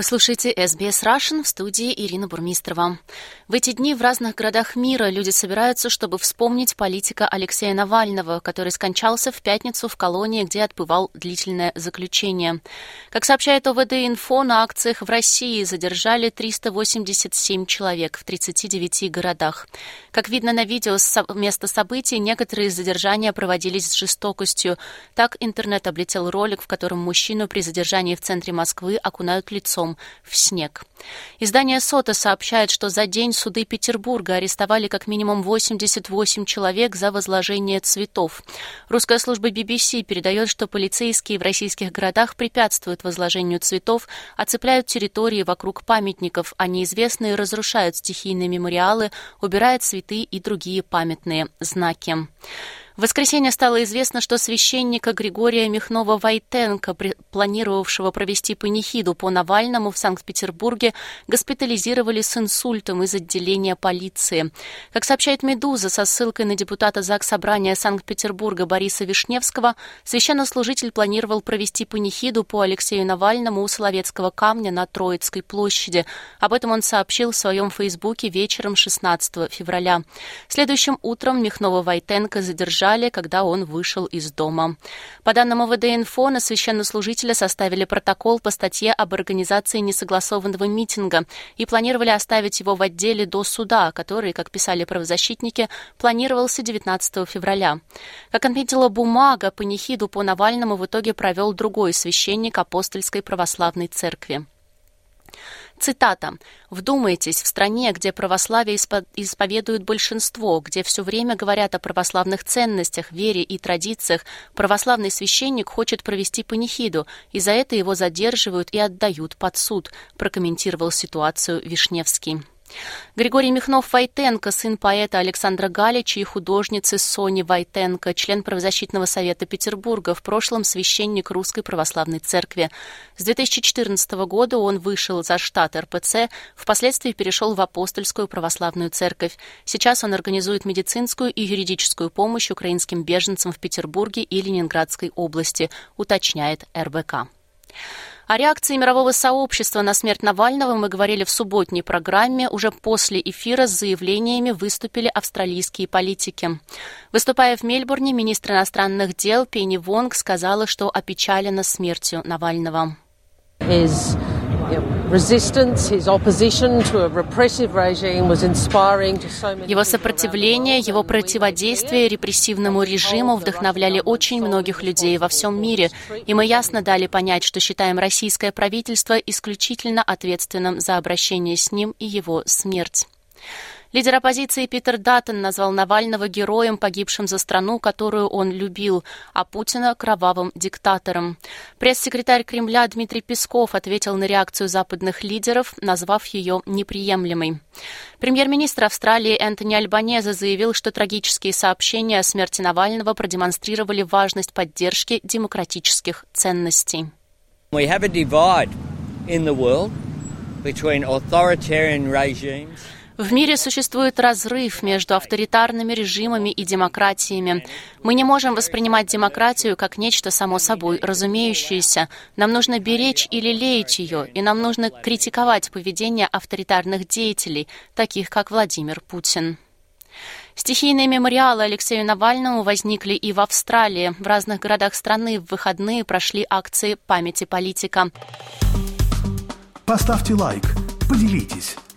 Вы слушаете SBS Russian в студии Ирина Бурмистрова. В эти дни в разных городах мира люди собираются, чтобы вспомнить политика Алексея Навального, который скончался в пятницу в колонии, где отбывал длительное заключение. Как сообщает ОВД-инфо, на акциях в России задержали 387 человек в 39 городах. Как видно на видео с места событий, некоторые задержания проводились с жестокостью. Так интернет облетел ролик, в котором мужчину при задержании в центре Москвы окунают лицом лицом в снег. Издание «Сота» сообщает, что за день суды Петербурга арестовали как минимум 88 человек за возложение цветов. Русская служба BBC передает, что полицейские в российских городах препятствуют возложению цветов, оцепляют территории вокруг памятников, а неизвестные разрушают стихийные мемориалы, убирают цветы и другие памятные знаки. В воскресенье стало известно, что священника Григория Михнова-Войтенко, планировавшего провести панихиду по Навальному в Санкт-Петербурге, госпитализировали с инсультом из отделения полиции. Как сообщает «Медуза» со ссылкой на депутата ЗАГС Собрания Санкт-Петербурга Бориса Вишневского, священнослужитель планировал провести панихиду по Алексею Навальному у Соловецкого камня на Троицкой площади. Об этом он сообщил в своем фейсбуке вечером 16 февраля. Следующим утром Михнова-Войтенко задержали задержали, когда он вышел из дома. По данным ОВД-инфо, на священнослужителя составили протокол по статье об организации несогласованного митинга и планировали оставить его в отделе до суда, который, как писали правозащитники, планировался 19 февраля. Как отметила бумага, панихиду по Навальному в итоге провел другой священник апостольской православной церкви. Цитата. «Вдумайтесь, в стране, где православие исповедует большинство, где все время говорят о православных ценностях, вере и традициях, православный священник хочет провести панихиду, и за это его задерживают и отдают под суд», прокомментировал ситуацию Вишневский. Григорий Михнов-Войтенко, сын поэта Александра Галича и художницы Сони Войтенко, член правозащитного совета Петербурга, в прошлом священник Русской Православной Церкви. С 2014 года он вышел за штат РПЦ, впоследствии перешел в Апостольскую Православную Церковь. Сейчас он организует медицинскую и юридическую помощь украинским беженцам в Петербурге и Ленинградской области, уточняет РБК. О реакции мирового сообщества на смерть Навального мы говорили в субботней программе. Уже после эфира с заявлениями выступили австралийские политики. Выступая в Мельбурне, министр иностранных дел Пенни Вонг сказала, что опечалена смертью Навального. Его сопротивление, его противодействие репрессивному режиму вдохновляли очень многих людей во всем мире, и мы ясно дали понять, что считаем российское правительство исключительно ответственным за обращение с ним и его смерть. Лидер оппозиции Питер Даттон назвал Навального героем, погибшим за страну, которую он любил, а Путина – кровавым диктатором. Пресс-секретарь Кремля Дмитрий Песков ответил на реакцию западных лидеров, назвав ее неприемлемой. Премьер-министр Австралии Энтони Альбанеза заявил, что трагические сообщения о смерти Навального продемонстрировали важность поддержки демократических ценностей. We have a divide in the world between authoritarian regimes в мире существует разрыв между авторитарными режимами и демократиями. Мы не можем воспринимать демократию как нечто само собой разумеющееся. Нам нужно беречь или леять ее, и нам нужно критиковать поведение авторитарных деятелей, таких как Владимир Путин. Стихийные мемориалы Алексею Навальному возникли и в Австралии. В разных городах страны в выходные прошли акции памяти политика. Поставьте лайк, поделитесь,